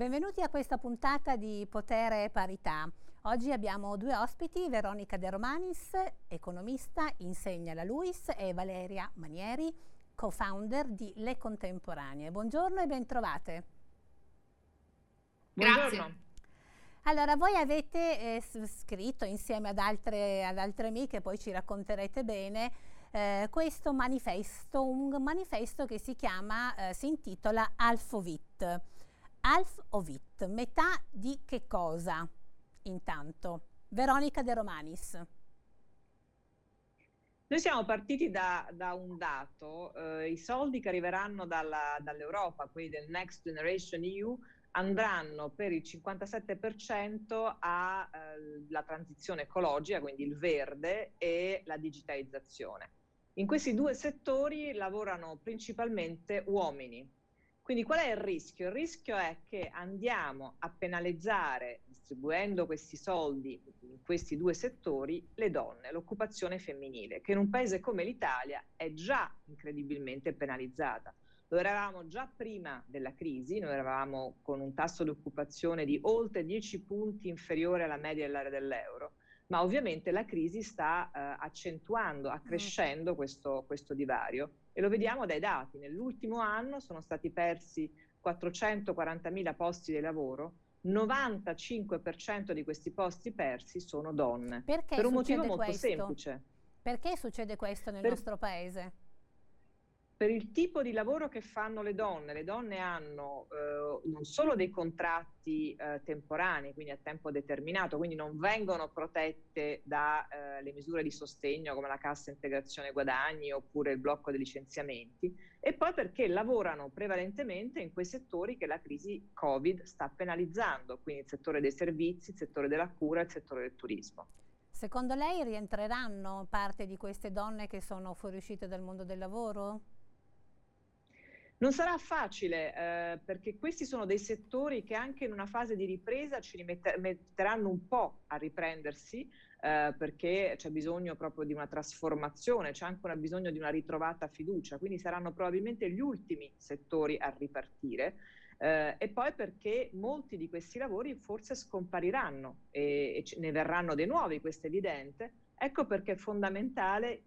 Benvenuti a questa puntata di Potere e Parità. Oggi abbiamo due ospiti, Veronica De Romanis, economista, insegna alla LUIS, e Valeria Manieri, co-founder di Le Contemporanee. Buongiorno e bentrovate. Grazie. Allora, voi avete eh, scritto insieme ad altre, ad altre amiche, poi ci racconterete bene, eh, questo manifesto, un manifesto che si chiama, eh, si intitola Alfovit. Alfovit, metà di che cosa? Intanto, Veronica De Romanis. Noi siamo partiti da, da un dato, eh, i soldi che arriveranno dalla, dall'Europa, quelli del Next Generation EU, andranno per il 57% alla eh, transizione ecologica, quindi il verde e la digitalizzazione. In questi due settori lavorano principalmente uomini. Quindi qual è il rischio? Il rischio è che andiamo a penalizzare, distribuendo questi soldi in questi due settori, le donne, l'occupazione femminile, che in un paese come l'Italia è già incredibilmente penalizzata. Lo eravamo già prima della crisi, noi eravamo con un tasso di occupazione di oltre 10 punti inferiore alla media dell'area dell'euro ma ovviamente la crisi sta eh, accentuando, accrescendo mm. questo, questo divario e lo vediamo dai dati. Nell'ultimo anno sono stati persi 440.000 posti di lavoro, 95% di questi posti persi sono donne. Perché per un motivo molto questo? semplice. Perché succede questo nel per... nostro paese? Per il tipo di lavoro che fanno le donne. Le donne hanno eh, non solo dei contratti eh, temporanei, quindi a tempo determinato, quindi non vengono protette dalle eh, misure di sostegno come la cassa integrazione guadagni oppure il blocco dei licenziamenti, e poi perché lavorano prevalentemente in quei settori che la crisi Covid sta penalizzando, quindi il settore dei servizi, il settore della cura, il settore del turismo. Secondo lei rientreranno parte di queste donne che sono fuoriuscite dal mondo del lavoro? Non sarà facile eh, perché questi sono dei settori che anche in una fase di ripresa ci metteranno un po' a riprendersi eh, perché c'è bisogno proprio di una trasformazione, c'è anche bisogno di una ritrovata fiducia, quindi saranno probabilmente gli ultimi settori a ripartire. Eh, e poi perché molti di questi lavori forse scompariranno e, e ne verranno dei nuovi, questo è evidente. Ecco perché è fondamentale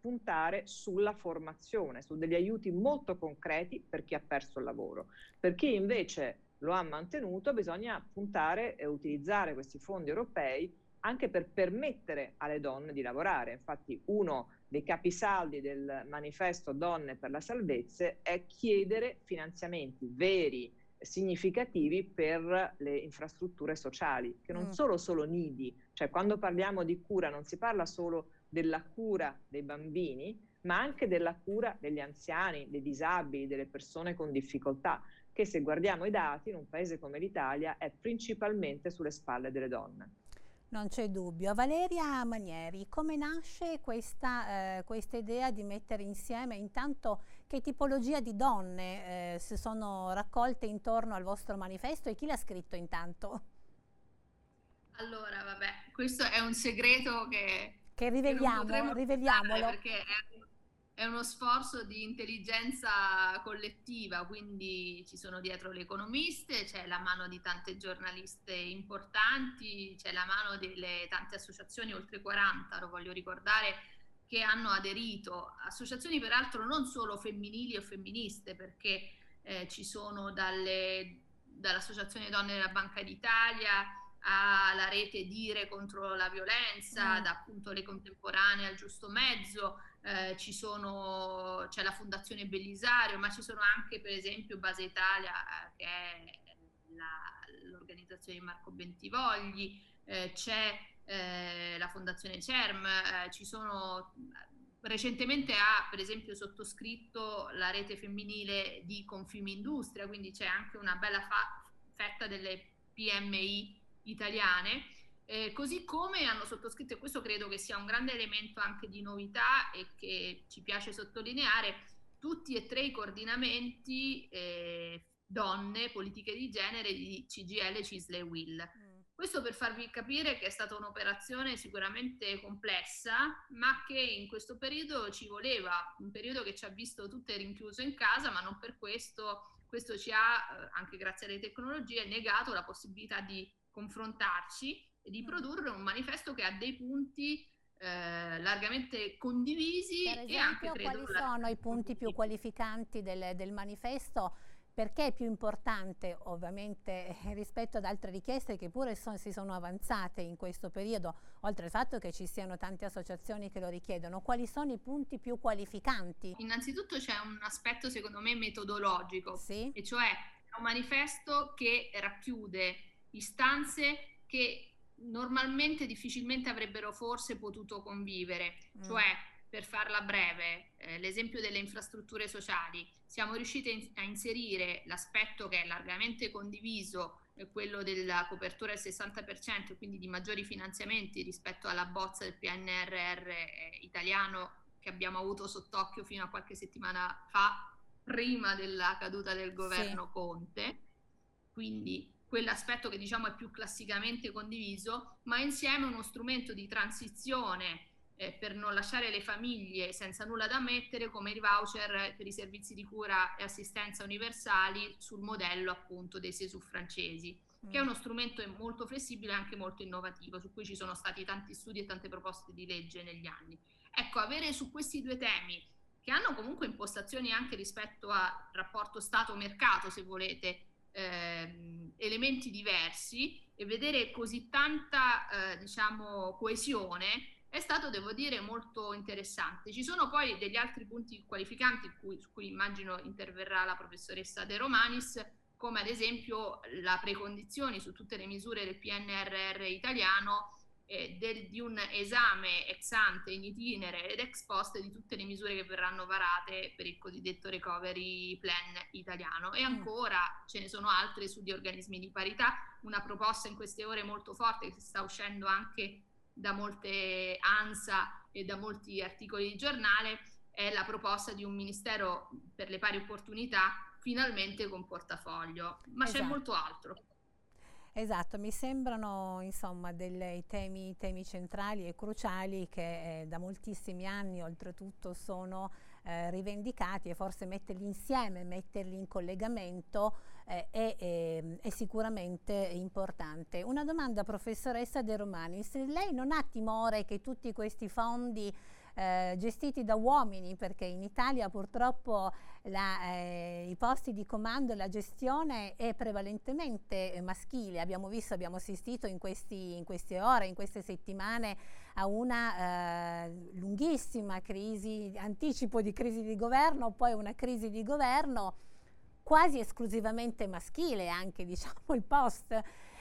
puntare sulla formazione, su degli aiuti molto concreti per chi ha perso il lavoro. Per chi invece lo ha mantenuto bisogna puntare e utilizzare questi fondi europei anche per permettere alle donne di lavorare. Infatti uno dei capisaldi del manifesto Donne per la Salvezza è chiedere finanziamenti veri, significativi per le infrastrutture sociali, che non mm. sono solo nidi, cioè quando parliamo di cura non si parla solo della cura dei bambini, ma anche della cura degli anziani, dei disabili, delle persone con difficoltà, che se guardiamo i dati in un paese come l'Italia è principalmente sulle spalle delle donne. Non c'è dubbio. Valeria Manieri, come nasce questa, eh, questa, idea di mettere insieme intanto che tipologia di donne eh, si sono raccolte intorno al vostro manifesto e chi l'ha scritto intanto? Allora, vabbè, questo è un segreto che che riveliamo, riveliamolo. Perché è, è uno sforzo di intelligenza collettiva, quindi ci sono dietro le economiste, c'è la mano di tante giornaliste importanti, c'è la mano delle tante associazioni, oltre 40, lo voglio ricordare, che hanno aderito, associazioni peraltro non solo femminili o femministe, perché eh, ci sono dalle, dall'Associazione Donne della Banca d'Italia, alla rete Dire contro la violenza, mm. da appunto le contemporanee al giusto mezzo, eh, ci sono, c'è la Fondazione Bellisario, ma ci sono anche per esempio Base Italia, eh, che è la, l'organizzazione di Marco Bentivogli, eh, c'è eh, la Fondazione CERM, eh, ci sono recentemente ha per esempio sottoscritto la rete femminile di Confimindustria, quindi c'è anche una bella fa- fetta delle PMI italiane, eh, così come hanno sottoscritto, e questo credo che sia un grande elemento anche di novità e che ci piace sottolineare, tutti e tre i coordinamenti eh, donne, politiche di genere di CGL, CISLE e WIL. Mm. Questo per farvi capire che è stata un'operazione sicuramente complessa, ma che in questo periodo ci voleva, un periodo che ci ha visto tutte rinchiuse in casa, ma non per questo, questo ci ha, eh, anche grazie alle tecnologie, negato la possibilità di confrontarci e di mm. produrre un manifesto che ha dei punti eh, largamente condivisi esempio, e anche credo quali sono i punti più qualificanti del, del manifesto perché è più importante ovviamente rispetto ad altre richieste che pure son, si sono avanzate in questo periodo, oltre al fatto che ci siano tante associazioni che lo richiedono, quali sono i punti più qualificanti? Innanzitutto c'è un aspetto secondo me metodologico, sì? e cioè è un manifesto che racchiude istanze che normalmente difficilmente avrebbero forse potuto convivere, mm. cioè per farla breve, eh, l'esempio delle infrastrutture sociali, siamo riusciti a inserire l'aspetto che è largamente condiviso, eh, quello della copertura del 60%, quindi di maggiori finanziamenti rispetto alla bozza del PNRR eh, italiano che abbiamo avuto sott'occhio fino a qualche settimana fa, prima della caduta del governo sì. Conte. Quindi quell'aspetto che diciamo è più classicamente condiviso, ma insieme uno strumento di transizione eh, per non lasciare le famiglie senza nulla da mettere come i voucher per i servizi di cura e assistenza universali sul modello appunto dei SESU francesi, che è mm. uno strumento molto flessibile e anche molto innovativo, su cui ci sono stati tanti studi e tante proposte di legge negli anni. Ecco, avere su questi due temi, che hanno comunque impostazioni anche rispetto al rapporto Stato-mercato, se volete, ehm, elementi diversi e vedere così tanta eh, diciamo, coesione è stato, devo dire, molto interessante. Ci sono poi degli altri punti qualificanti cui, su cui immagino interverrà la professoressa De Romanis, come ad esempio la precondizione su tutte le misure del PNRR italiano eh, del, di un esame ex ante in itinere ed ex post di tutte le misure che verranno varate per il cosiddetto recovery plan italiano e mm. ancora ce ne sono altre su di organismi di parità, una proposta in queste ore molto forte che sta uscendo anche da molte ANSA e da molti articoli di giornale è la proposta di un ministero per le pari opportunità finalmente con portafoglio, ma esatto. c'è molto altro. Esatto, mi sembrano insomma dei temi, temi centrali e cruciali che eh, da moltissimi anni oltretutto sono eh, rivendicati e forse metterli insieme, metterli in collegamento eh, è, ehm, è, sicuramente importante. Una domanda professoressa De Romanis, lei non ha timore che tutti questi fondi eh, gestiti da uomini perché in Italia purtroppo la, eh, i posti di comando e la gestione è prevalentemente eh, maschile. Abbiamo visto, abbiamo assistito in, questi, in, queste ore, in queste settimane a una eh, lunghissima crisi, anticipo di crisi di governo, poi una crisi di governo quasi esclusivamente maschile anche diciamo il post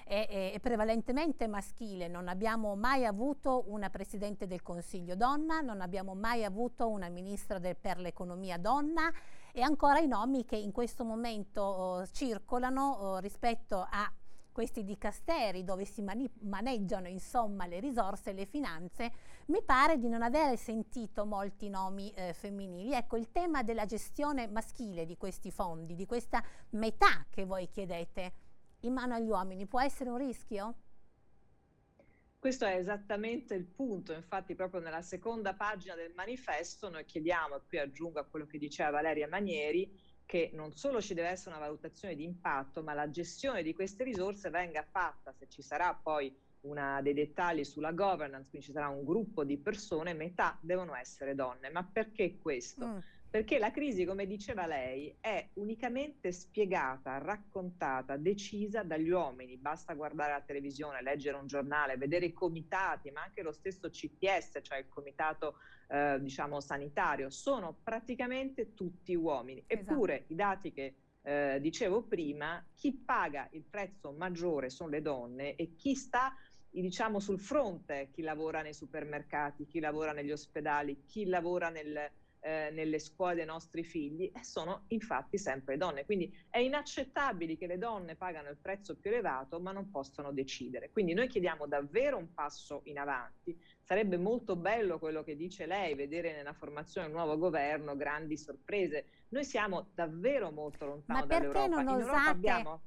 è, è, prevalentemente maschile, non abbiamo mai avuto una Presidente del Consiglio donna, non abbiamo mai avuto una Ministra del, per l'Economia donna e ancora i nomi che in questo momento oh, circolano oh, rispetto a questi dicasteri dove si maneggiano insomma le risorse e le finanze, mi pare di non avere sentito molti nomi eh, femminili. Ecco, il tema della gestione maschile di questi fondi, di questa metà che voi chiedete, in mano agli uomini può essere un rischio? Questo è esattamente il punto, infatti proprio nella seconda pagina del manifesto noi chiediamo, e qui aggiungo a quello che diceva Valeria Manieri, che non solo ci deve essere una valutazione di impatto, ma la gestione di queste risorse venga fatta, se ci sarà poi una, dei dettagli sulla governance, quindi ci sarà un gruppo di persone, metà devono essere donne. Ma perché questo? Mm perché la crisi, come diceva lei, è unicamente spiegata, raccontata, decisa dagli uomini. Basta guardare la televisione, leggere un giornale, vedere i comitati, ma anche lo stesso CTS, cioè il comitato eh, diciamo sanitario, sono praticamente tutti uomini. Esatto. Eppure i dati che eh, dicevo prima, chi paga il prezzo maggiore sono le donne e chi sta diciamo sul fronte, chi lavora nei supermercati, chi lavora negli ospedali, chi lavora nel eh, nelle scuole dei nostri figli e sono infatti sempre donne. Quindi è inaccettabile che le donne pagano il prezzo più elevato ma non possono decidere. Quindi noi chiediamo davvero un passo in avanti. Sarebbe molto bello quello che dice lei, vedere nella formazione del nuovo governo grandi sorprese. Noi siamo davvero molto lontani dall'Europa. Non osate... abbiamo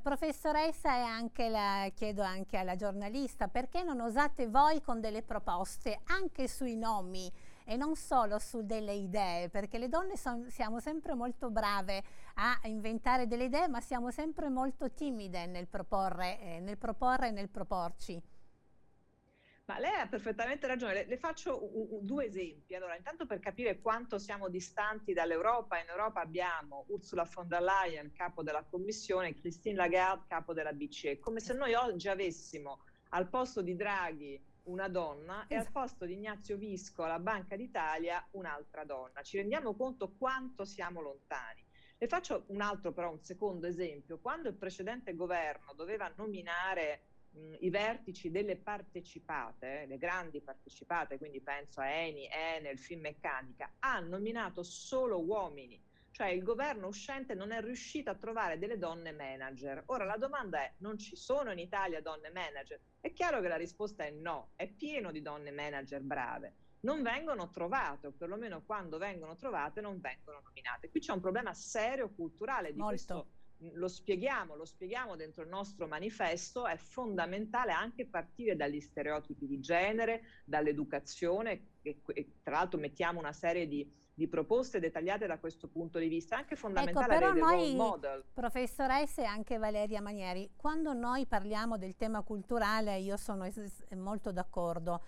Professoressa e anche la, chiedo anche alla giornalista, perché non osate voi con delle proposte anche sui nomi e non solo su delle idee, perché le donne son, siamo sempre molto brave a inventare delle idee, ma siamo sempre molto timide nel proporre, eh, nel proporre e nel proporci. Ma lei ha perfettamente ragione, le, le faccio u, u, due esempi. Allora, intanto per capire quanto siamo distanti dall'Europa, in Europa abbiamo Ursula von der Leyen, capo della Commissione, Christine Lagarde, capo della BCE, come se noi oggi avessimo al posto di Draghi una donna e al esatto. posto di Ignazio Visco alla Banca d'Italia un'altra donna. Ci rendiamo conto quanto siamo lontani. Le faccio un altro però, un secondo esempio. Quando il precedente governo doveva nominare mh, i vertici delle partecipate, le grandi partecipate, quindi penso a Eni, Enel, Finmeccanica, ha nominato solo uomini cioè il governo uscente non è riuscito a trovare delle donne manager. Ora la domanda è, non ci sono in Italia donne manager? È chiaro che la risposta è no, è pieno di donne manager brave. Non vengono trovate, o perlomeno quando vengono trovate non vengono nominate. Qui c'è un problema serio culturale di Molto. questo lo spieghiamo, lo spieghiamo dentro il nostro manifesto, è fondamentale anche partire dagli stereotipi di genere, dall'educazione e, e tra l'altro mettiamo una serie di di proposte dettagliate da questo punto di vista, anche fondamentale ecco, però noi, model. Professoressa e anche Valeria Manieri, quando noi parliamo del tema culturale io sono molto d'accordo.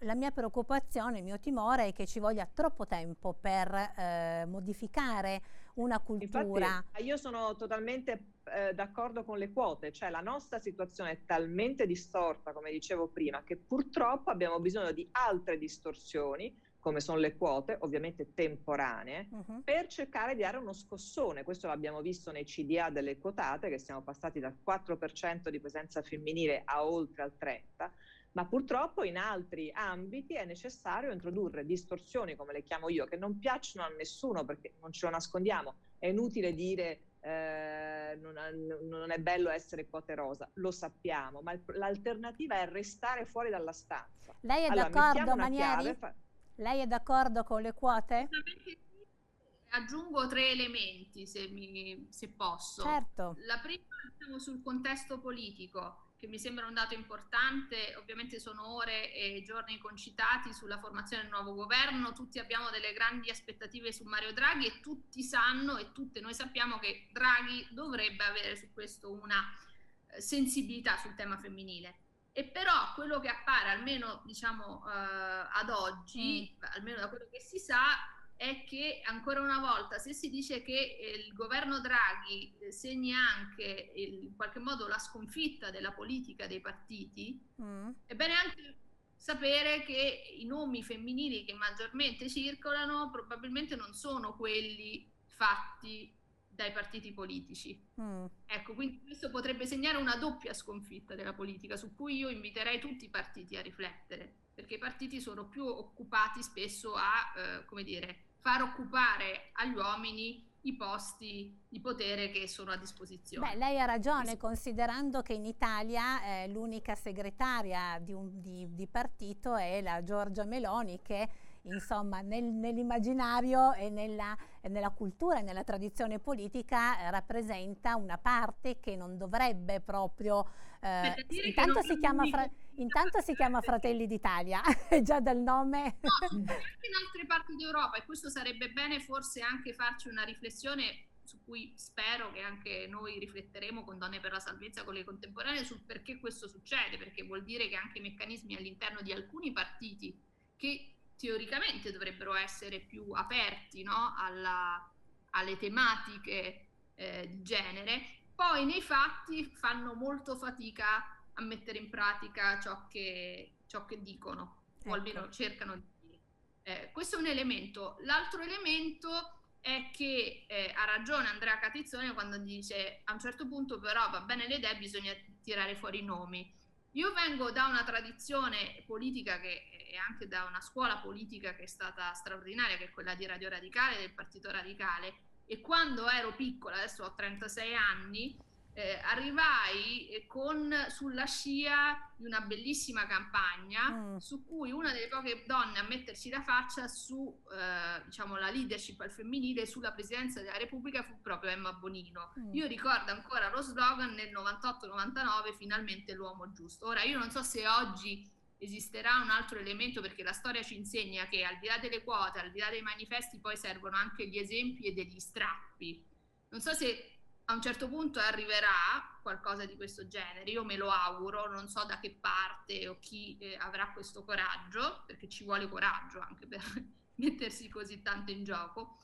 la mia preoccupazione, il mio timore è che ci voglia troppo tempo per eh, modificare una cultura. Infatti, io sono totalmente eh, d'accordo con le quote, cioè la nostra situazione è talmente distorta, come dicevo prima, che purtroppo abbiamo bisogno di altre distorsioni come sono le quote, ovviamente temporanee, uh-huh. per cercare di dare uno scossone. Questo l'abbiamo visto nei CDA delle quotate, che siamo passati dal 4% di presenza femminile a oltre al 30%, ma purtroppo in altri ambiti è necessario introdurre distorsioni, come le chiamo io, che non piacciono a nessuno, perché non ce lo nascondiamo. È inutile dire eh, non, non, è bello essere quote rosa, lo sappiamo, ma l'alternativa è restare fuori dalla stanza. Lei è allora, d'accordo, Manieri? Chiave, fa- lei è d'accordo con le quote? Aggiungo tre elementi, se, mi, se posso. Certo. La prima diciamo, sul contesto politico, che mi sembra un dato importante. Ovviamente sono ore e giorni concitati sulla formazione del nuovo governo. Tutti abbiamo delle grandi aspettative su Mario Draghi e tutti sanno e tutte noi sappiamo che Draghi dovrebbe avere su questo una eh, sensibilità sul tema femminile e però quello che appare almeno diciamo uh, ad oggi, mm. almeno da quello che si sa, è che ancora una volta se si dice che il governo Draghi segni anche il, in qualche modo la sconfitta della politica dei partiti, mm. è bene anche sapere che i nomi femminili che maggiormente circolano probabilmente non sono quelli fatti dai partiti politici. Mm. Ecco, quindi questo potrebbe segnare una doppia sconfitta della politica su cui io inviterei tutti i partiti a riflettere, perché i partiti sono più occupati spesso a, eh, come dire, far occupare agli uomini i posti di potere che sono a disposizione. Beh, lei ha ragione, considerando che in Italia eh, l'unica segretaria di, un, di, di partito è la Giorgia Meloni, che insomma nel, nell'immaginario e nella, nella, cultura e nella tradizione politica eh, rappresenta una parte che non dovrebbe proprio eh, intanto, si chiama fra, intanto si chiama Fratelli d'Italia già dal nome. No, anche in altre parti d'Europa e questo sarebbe bene forse anche farci una riflessione su cui spero che anche noi rifletteremo con Donne per la Salvezza con le contemporanee sul perché questo succede, perché vuol dire che anche i meccanismi all'interno di alcuni partiti teoricamente dovrebbero essere più aperti no? Alla, alle tematiche eh, di genere, poi nei fatti fanno molto fatica a mettere in pratica ciò che, ciò che dicono, ecco. o almeno cercano di dire. Eh, questo è un elemento. L'altro elemento è che eh, ha ragione Andrea Catizzone quando dice a un certo punto però va bene le idee, bisogna tirare fuori i nomi. Io vengo da una tradizione politica che e anche da una scuola politica che è stata straordinaria, che è quella di Radio Radicale, del Partito Radicale. E quando ero piccola, adesso ho 36 anni, eh, arrivai eh, con, sulla scia di una bellissima campagna mm. su cui una delle poche donne a mettersi la faccia su eh, diciamo, la leadership al femminile sulla presidenza della Repubblica fu proprio Emma Bonino. Mm. Io ricordo ancora lo slogan nel 98-99 finalmente l'uomo giusto. Ora io non so se oggi esisterà un altro elemento perché la storia ci insegna che al di là delle quote, al di là dei manifesti poi servono anche gli esempi e degli strappi. Non so se a un certo punto arriverà qualcosa di questo genere, io me lo auguro, non so da che parte o chi eh, avrà questo coraggio, perché ci vuole coraggio anche per mettersi così tanto in gioco,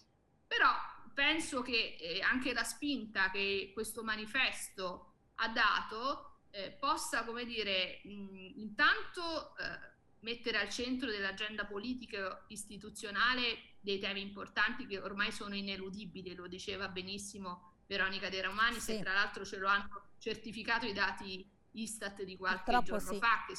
però penso che eh, anche la spinta che questo manifesto ha dato eh, possa, come dire, mh, intanto eh, mettere al centro dell'agenda politica istituzionale dei temi importanti che ormai sono ineludibili, lo diceva benissimo Veronica De Romani, sì. se tra l'altro ce lo hanno certificato i dati Istat di qualche Purtroppo giorno sì. fa, che,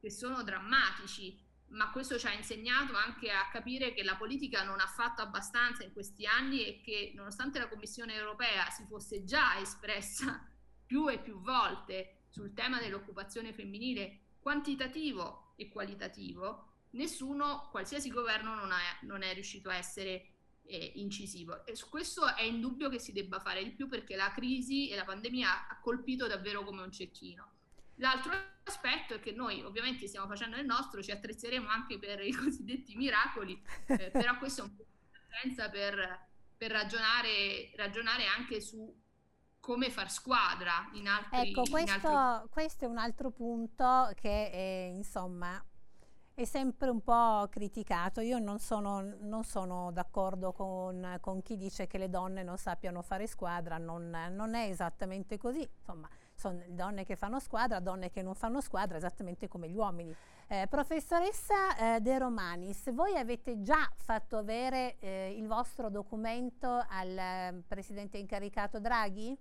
che sono drammatici, ma questo ci ha insegnato anche a capire che la politica non ha fatto abbastanza in questi anni e che nonostante la Commissione europea si fosse già espressa più e più volte sul tema dell'occupazione femminile quantitativo e qualitativo, nessuno, qualsiasi governo non è, non è riuscito a essere eh, incisivo. E su questo è indubbio che si debba fare di più perché la crisi e la pandemia ha colpito davvero come un cecchino. L'altro aspetto è che noi ovviamente stiamo facendo il nostro, ci attrezzeremo anche per i cosiddetti miracoli, eh, però questo è un po' di per, per ragionare, ragionare anche su come far squadra in altri Ecco, questo, altri... questo è un altro punto che è, insomma è sempre un po' criticato. Io non sono, non sono d'accordo con, con, chi dice che le donne non sappiano fare squadra, non, non è esattamente così. Insomma, sono donne che fanno squadra, donne che non fanno squadra, esattamente come gli uomini. Eh, professoressa eh, De Romanis, voi avete già fatto avere eh, il vostro documento al eh, Presidente incaricato Draghi?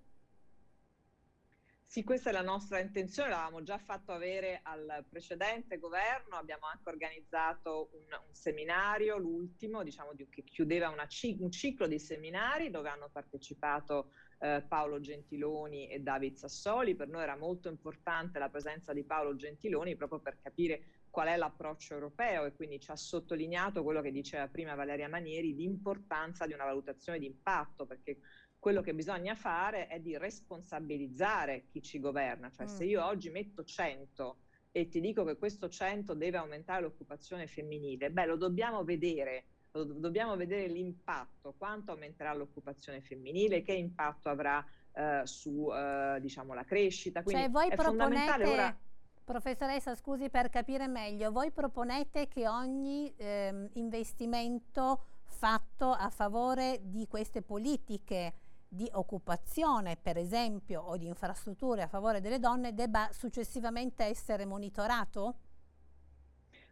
Sì, questa è la nostra intenzione, l'avevamo già fatto avere al precedente governo, abbiamo anche organizzato un, un seminario, l'ultimo, diciamo, di, che chiudeva una, un ciclo di seminari dove hanno partecipato eh, Paolo Gentiloni e David Sassoli. Per noi era molto importante la presenza di Paolo Gentiloni proprio per capire qual è l'approccio europeo e quindi ci ha sottolineato quello che diceva prima Valeria Manieri, l'importanza di una valutazione di impatto, perché quello che bisogna fare è di responsabilizzare chi ci governa, cioè mm. se io oggi metto 100 e ti dico che questo 100 deve aumentare l'occupazione femminile, beh lo dobbiamo vedere, lo dobbiamo vedere l'impatto, quanto aumenterà l'occupazione femminile, che impatto avrà eh, su eh, diciamo, la crescita. Quindi cioè voi proponete... Ora... Professoressa, scusi per capire meglio, voi proponete che ogni eh, investimento fatto a favore di queste politiche di occupazione, per esempio, o di infrastrutture a favore delle donne debba successivamente essere monitorato?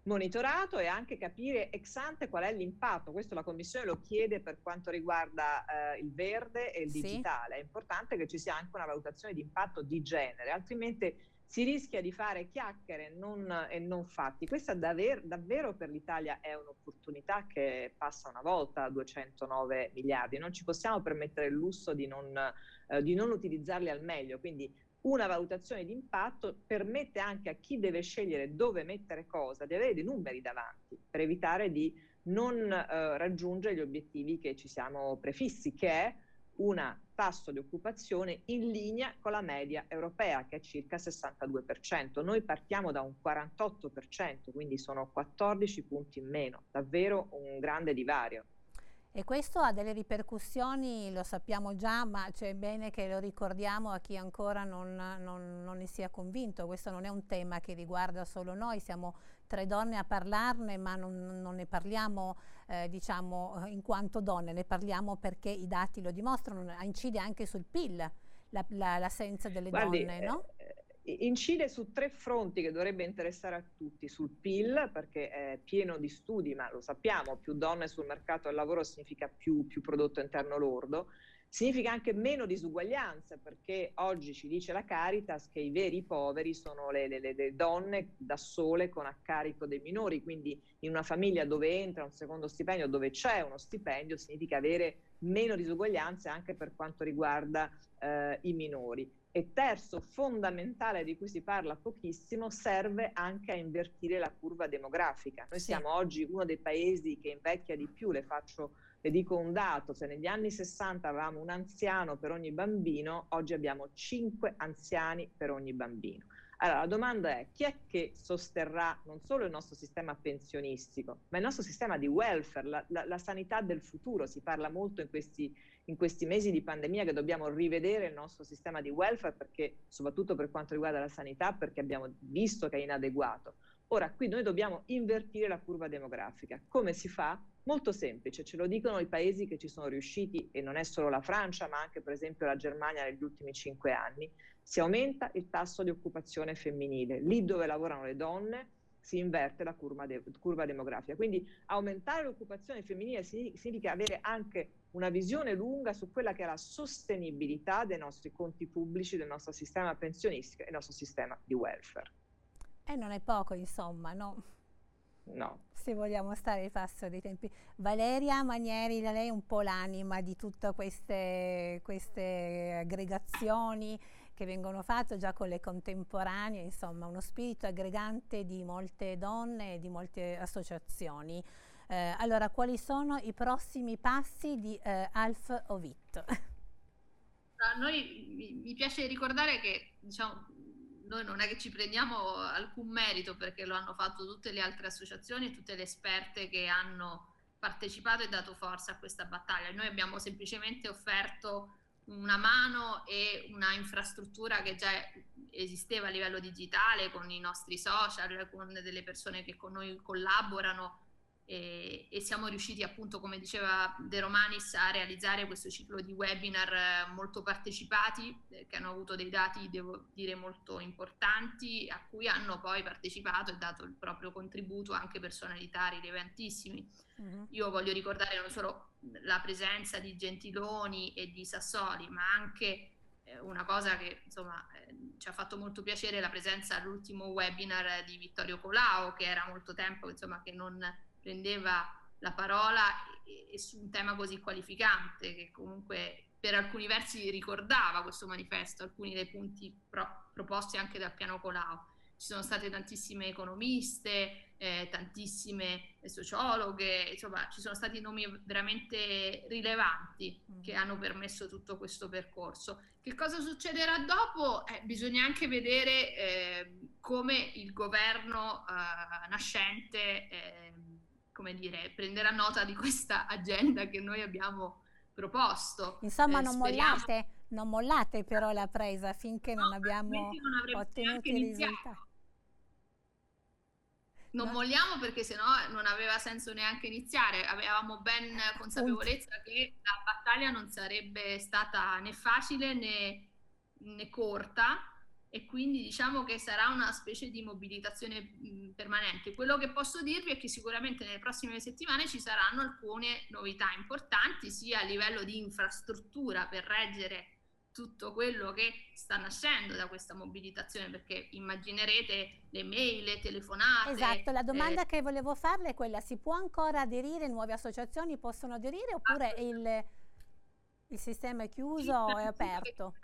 monitorato e anche capire ex ante qual è l'impatto. Questo la Commissione lo chiede per quanto riguarda eh, il verde e il sì. digitale. È importante che ci sia anche una valutazione di impatto di genere, altrimenti si rischia di fare chiacchiere non, e non fatti. Questa davvero, davvero per l'Italia è un'opportunità che passa una volta a 209 miliardi. Non ci possiamo permettere il lusso di non, eh, di non utilizzarli al meglio. Quindi una valutazione di impatto permette anche a chi deve scegliere dove mettere cosa di avere dei numeri davanti per evitare di non eh, raggiungere gli obiettivi che ci siamo prefissi, che è un tasso di occupazione in linea con la media europea che è circa 62%. Noi partiamo da un 48%, quindi sono 14 punti in meno, davvero un grande divario. E questo ha delle ripercussioni, lo sappiamo già, ma c'è bene che lo ricordiamo a chi ancora non, non, non, ne sia convinto. Questo non è un tema che riguarda solo noi, siamo tre donne a parlarne, ma non, non ne parliamo eh, diciamo, in quanto donne, ne parliamo perché i dati lo dimostrano, incide anche sul PIL l'assenza la, delle Guardi, donne, no? Eh, incide su tre fronti che dovrebbe interessare a tutti, sul PIL perché è pieno di studi, ma lo sappiamo, più donne sul mercato del lavoro significa più, più prodotto interno lordo, significa anche meno disuguaglianze perché oggi ci dice la Caritas che i veri poveri sono le, le, le, donne da sole con a carico dei minori, quindi in una famiglia dove entra un secondo stipendio, dove c'è uno stipendio, significa avere meno disuguaglianze anche per quanto riguarda eh, i minori. E terzo, fondamentale di cui si parla pochissimo, serve anche a invertire la curva demografica. Noi sì. siamo oggi uno dei paesi che invecchia di più, le faccio le dico un dato, se negli anni 60 avevamo un anziano per ogni bambino, oggi abbiamo 5 anziani per ogni bambino. Allora, la domanda è chi è che sosterrà non solo il nostro sistema pensionistico, ma il nostro sistema di welfare, la, la, la sanità del futuro. Si parla molto in questi, in questi, mesi di pandemia che dobbiamo rivedere il nostro sistema di welfare, perché, soprattutto per quanto riguarda la sanità, perché abbiamo visto che è inadeguato. Ora, qui noi dobbiamo invertire la curva demografica. Come si fa? Molto semplice, ce lo dicono i paesi che ci sono riusciti, e non è solo la Francia, ma anche per esempio la Germania negli ultimi cinque anni si aumenta il tasso di occupazione femminile. Lì dove lavorano le donne si inverte la curva, de- curva demografica. Quindi aumentare l'occupazione femminile significa avere anche una visione lunga su quella che è la sostenibilità dei nostri conti pubblici, del nostro sistema pensionistico e del nostro sistema di welfare. E non è poco, insomma, no? No. Se vogliamo stare al passo dei tempi. Valeria Manieri, lei è un po' l'anima di tutte queste, queste aggregazioni che vengono fatte già con le contemporanee, insomma uno spirito aggregante di molte donne e di molte associazioni. Eh, allora, quali sono i prossimi passi di eh, Alf Ovit? A noi mi piace ricordare che diciamo, noi non è che ci prendiamo alcun merito perché lo hanno fatto tutte le altre associazioni e tutte le esperte che hanno partecipato e dato forza a questa battaglia. Noi abbiamo semplicemente offerto una mano e una infrastruttura che già esisteva a livello digitale con i nostri social, con delle persone che con noi collaborano e, e, siamo riusciti appunto, come diceva De Romanis, a realizzare questo ciclo di webinar eh, molto partecipati, eh, che hanno avuto dei dati, devo dire, molto importanti, a cui hanno poi partecipato e dato il proprio contributo anche personalità rilevantissimi. Uh-huh. Io voglio ricordare non solo la presenza di Gentiloni e di Sassoli, ma anche eh, una cosa che insomma eh, ci ha fatto molto piacere la presenza all'ultimo webinar di Vittorio Colau, che era molto tempo insomma, che non prendeva la parola e, e, su un tema così qualificante che comunque per alcuni versi ricordava questo manifesto, alcuni dei punti pro, proposti anche dal piano Colau. Ci sono state tantissime economiste, eh, tantissime sociologhe, insomma ci sono stati nomi veramente rilevanti mm. che hanno permesso tutto questo percorso. Che cosa succederà dopo? Eh, bisogna anche vedere eh, come il governo eh, nascente ehm, come dire, prenderà nota di questa agenda che noi abbiamo proposto. Insomma, eh, non, mollate, non mollate però la presa finché no, non abbiamo non ottenuto i risultati. Non no. molliamo perché sennò non aveva senso neanche iniziare, avevamo ben consapevolezza che la battaglia non sarebbe stata né facile né, né corta, e quindi diciamo che sarà una specie di mobilitazione mh, permanente. Quello che posso dirvi è che sicuramente nelle prossime settimane ci saranno alcune novità importanti sia a livello di infrastruttura per reggere tutto quello che sta nascendo da questa mobilitazione perché immaginerete le mail, le telefonate. Esatto, la domanda eh, che volevo farle è quella, si può ancora aderire, nuove associazioni possono aderire oppure il, il sistema è chiuso o è aperto?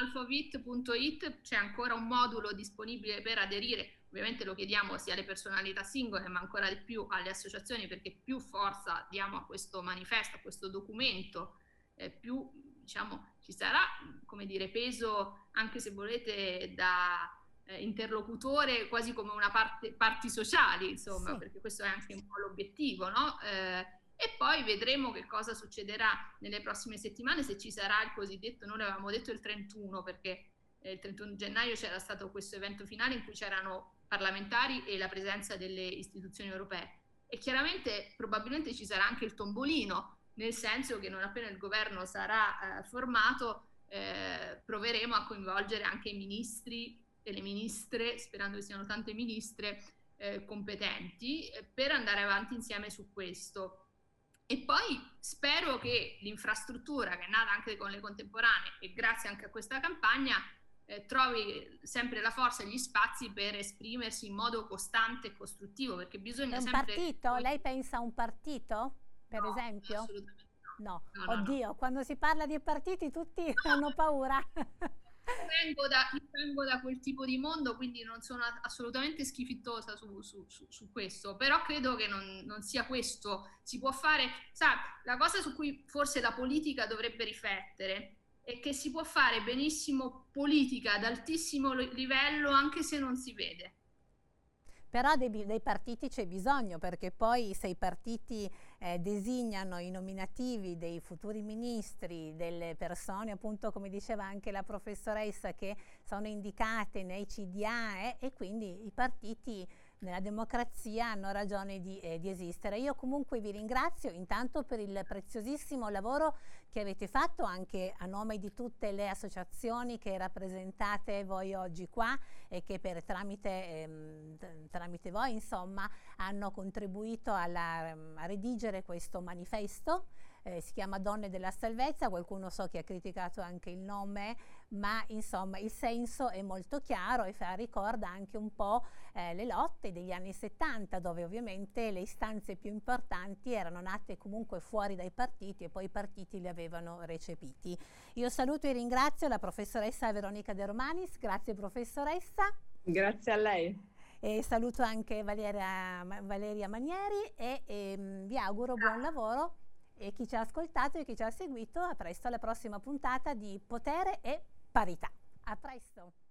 alfavit.it c'è ancora un modulo disponibile per aderire, ovviamente lo chiediamo sia alle personalità singole ma ancora di più alle associazioni perché più forza diamo a questo manifesto, a questo documento, eh, più diciamo, ci sarà come dire, peso anche se volete da eh, interlocutore quasi come una parte parti sociali insomma sì. perché questo è anche un po' l'obiettivo no? Eh, e poi vedremo che cosa succederà nelle prossime settimane, se ci sarà il cosiddetto, noi avevamo detto il 31 perché eh, il 31 gennaio c'era stato questo evento finale in cui c'erano parlamentari e la presenza delle istituzioni europee e chiaramente probabilmente ci sarà anche il tombolino, nel senso che non appena il governo sarà eh, formato eh, proveremo a coinvolgere anche i ministri e le ministre, sperando che siano tante ministre eh, competenti, eh, per andare avanti insieme su questo. E poi spero che l'infrastruttura che è nata anche con le contemporanee e grazie anche a questa campagna eh, trovi sempre la forza e gli spazi per esprimersi in modo costante e costruttivo perché bisogna è un sempre... partito? Lei pensa a un partito, per no, esempio? Assolutamente no. No, no oddio, no. quando si parla di partiti tutti hanno paura. Vengo da, vengo da, quel tipo di mondo, quindi non sono assolutamente schifittosa su, su, su, su questo, però credo che non, non, sia questo. Si può fare, sa, la cosa su cui forse la politica dovrebbe riflettere è che si può fare benissimo politica ad altissimo livello anche se non si vede. Però dei, dei partiti c'è bisogno perché poi se i partiti eh, designano i nominativi dei futuri ministri, delle persone appunto come diceva anche la professoressa che sono indicate nei CDA eh, e quindi i partiti nella democrazia hanno ragione di, eh, di, esistere. Io comunque vi ringrazio intanto per il preziosissimo lavoro che avete fatto anche a nome di tutte le associazioni che rappresentate voi oggi qua e che per, tramite, ehm, tramite voi insomma hanno contribuito alla, a redigere questo manifesto eh, si chiama Donne della Salvezza, qualcuno so che ha criticato anche il nome, ma insomma il senso è molto chiaro e fa, ricorda anche un po' eh, le lotte degli anni 70 dove ovviamente le istanze più importanti erano nate comunque fuori dai partiti e poi i partiti li avevano recepiti. Io saluto e ringrazio la professoressa Veronica De Romanis, grazie professoressa. Grazie a lei. E saluto anche Valeria, Valeria Manieri e, e ehm, vi auguro buon lavoro e chi ci ha ascoltato e chi ci ha seguito. A presto alla prossima puntata di Potere e Parità. A presto!